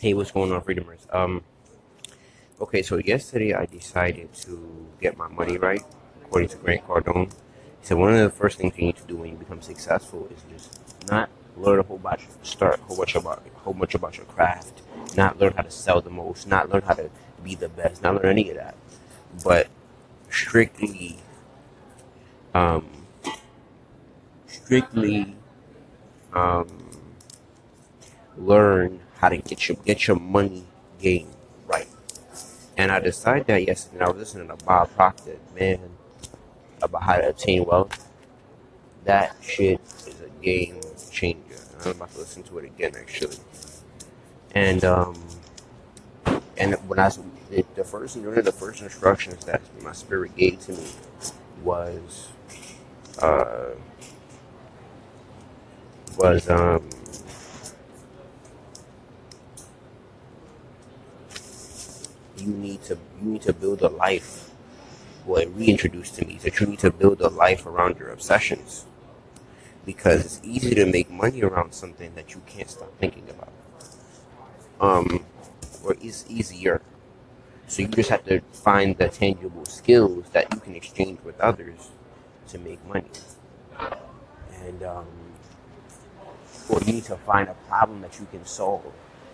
Hey, what's going on, Freedomers? Um, okay, so yesterday I decided to get my money right, according to Grant Cardone. He said one of the first things you need to do when you become successful is just not learn a whole bunch, start a whole bunch about, a whole bunch about your craft, not learn how to sell the most, not learn how to be the best, not learn any of that, but strictly, um, strictly, um, learn how to get your get your money game right. And I decided that yesterday. And I was listening to Bob Proctor, man, about how to attain wealth. That shit is a game changer. I'm about to listen to it again, actually. And um, and when I the, the first one of the first instructions that my spirit gave to me was uh was um you need to you need to build a life. Well, it reintroduced to me that you need to build a life around your obsessions because it's easy to make money around something that you can't stop thinking about. Um, or it's easier. So you just have to find the tangible skills that you can exchange with others to make money. And um, or you need to find a problem that you can solve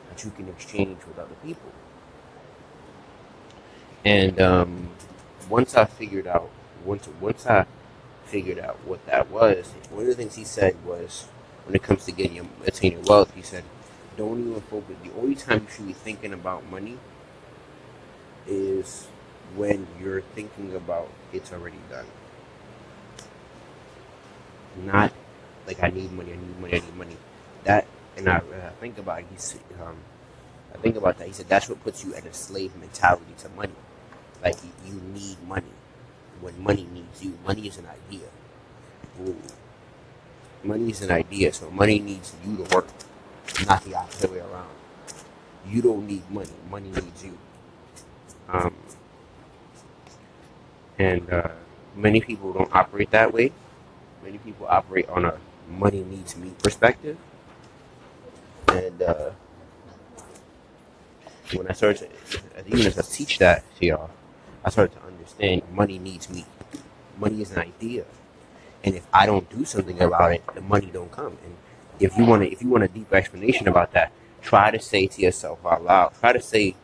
that you can exchange with other people. And um, once I figured out, once once I figured out what that was, one of the things he said was, when it comes to getting your attaining wealth, he said, don't even focus. The only time you should be thinking about money is when you're thinking about it's already done. Not like I need money, I need money, I need money. That and I, think about it, he's um, I think about that. He said that's what puts you at a slave mentality to money. Like you need money when money needs you. Money is an idea. Ooh. Money is an idea, so money needs you to work, not the opposite way around. You don't need money. Money needs you. Um, and uh, many people don't operate that way. Many people operate on a money needs me perspective. And uh, when I started to, even as I teach that to y'all, I started to understand money needs me. Money is an idea, and if I don't do something about it, the money don't come. And if you want to, if you want a deep explanation about that, try to say to yourself out loud. Try to say,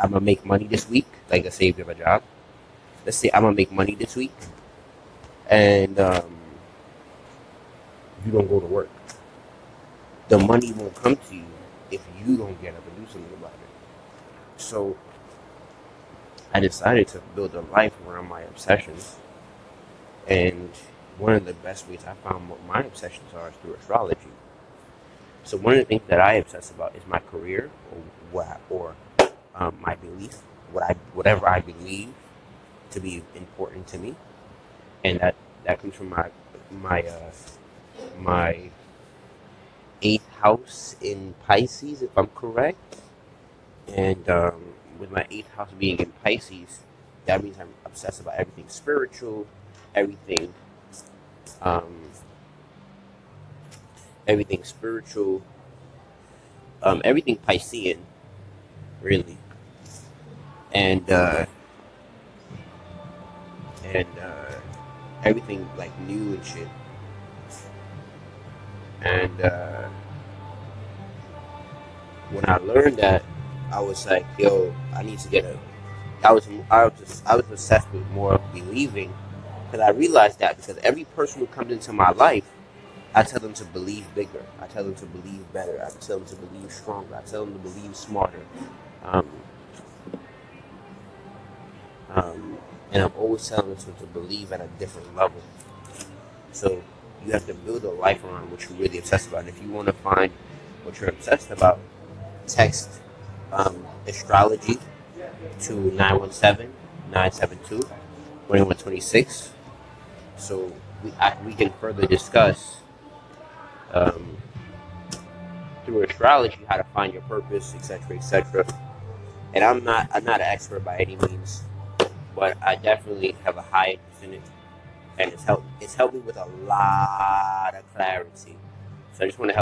"I'm gonna make money this week." Like let's say you a job. Let's say I'm gonna make money this week, and um, you don't go to work. The money won't come to you if you don't get up and do something about it. So I decided to build a life around my obsessions. And one of the best ways I found what my obsessions are is through astrology. So one of the things that I obsess about is my career or what, or um, my belief, what I, whatever I believe to be important to me, and that that comes from my my uh, my eighth house in Pisces, if I'm correct, and um, with my eighth house being in Pisces, that means I'm obsessed about everything spiritual, everything, um, everything spiritual, um, everything Piscean, really, and uh, and uh, everything like new and shit, and uh, when I learned that I was like, yo, I need to get a. I was I was just, I was obsessed with more believing, because I realized that because every person who comes into my life, I tell them to believe bigger. I tell them to believe better. I tell them to believe stronger. I tell them to believe smarter. Um, um, and I'm always telling them to believe at a different level. So you have to build a life around what you're really obsessed about. And if you want to find what you're obsessed about, text um, astrology to 917 972 2126. So we, I, we can further discuss um, through astrology how to find your purpose, etc., etc. And I'm not I'm not an expert by any means, but I definitely have a high interest in it, and it's helped it's helped me with a lot of clarity. So I just want to help.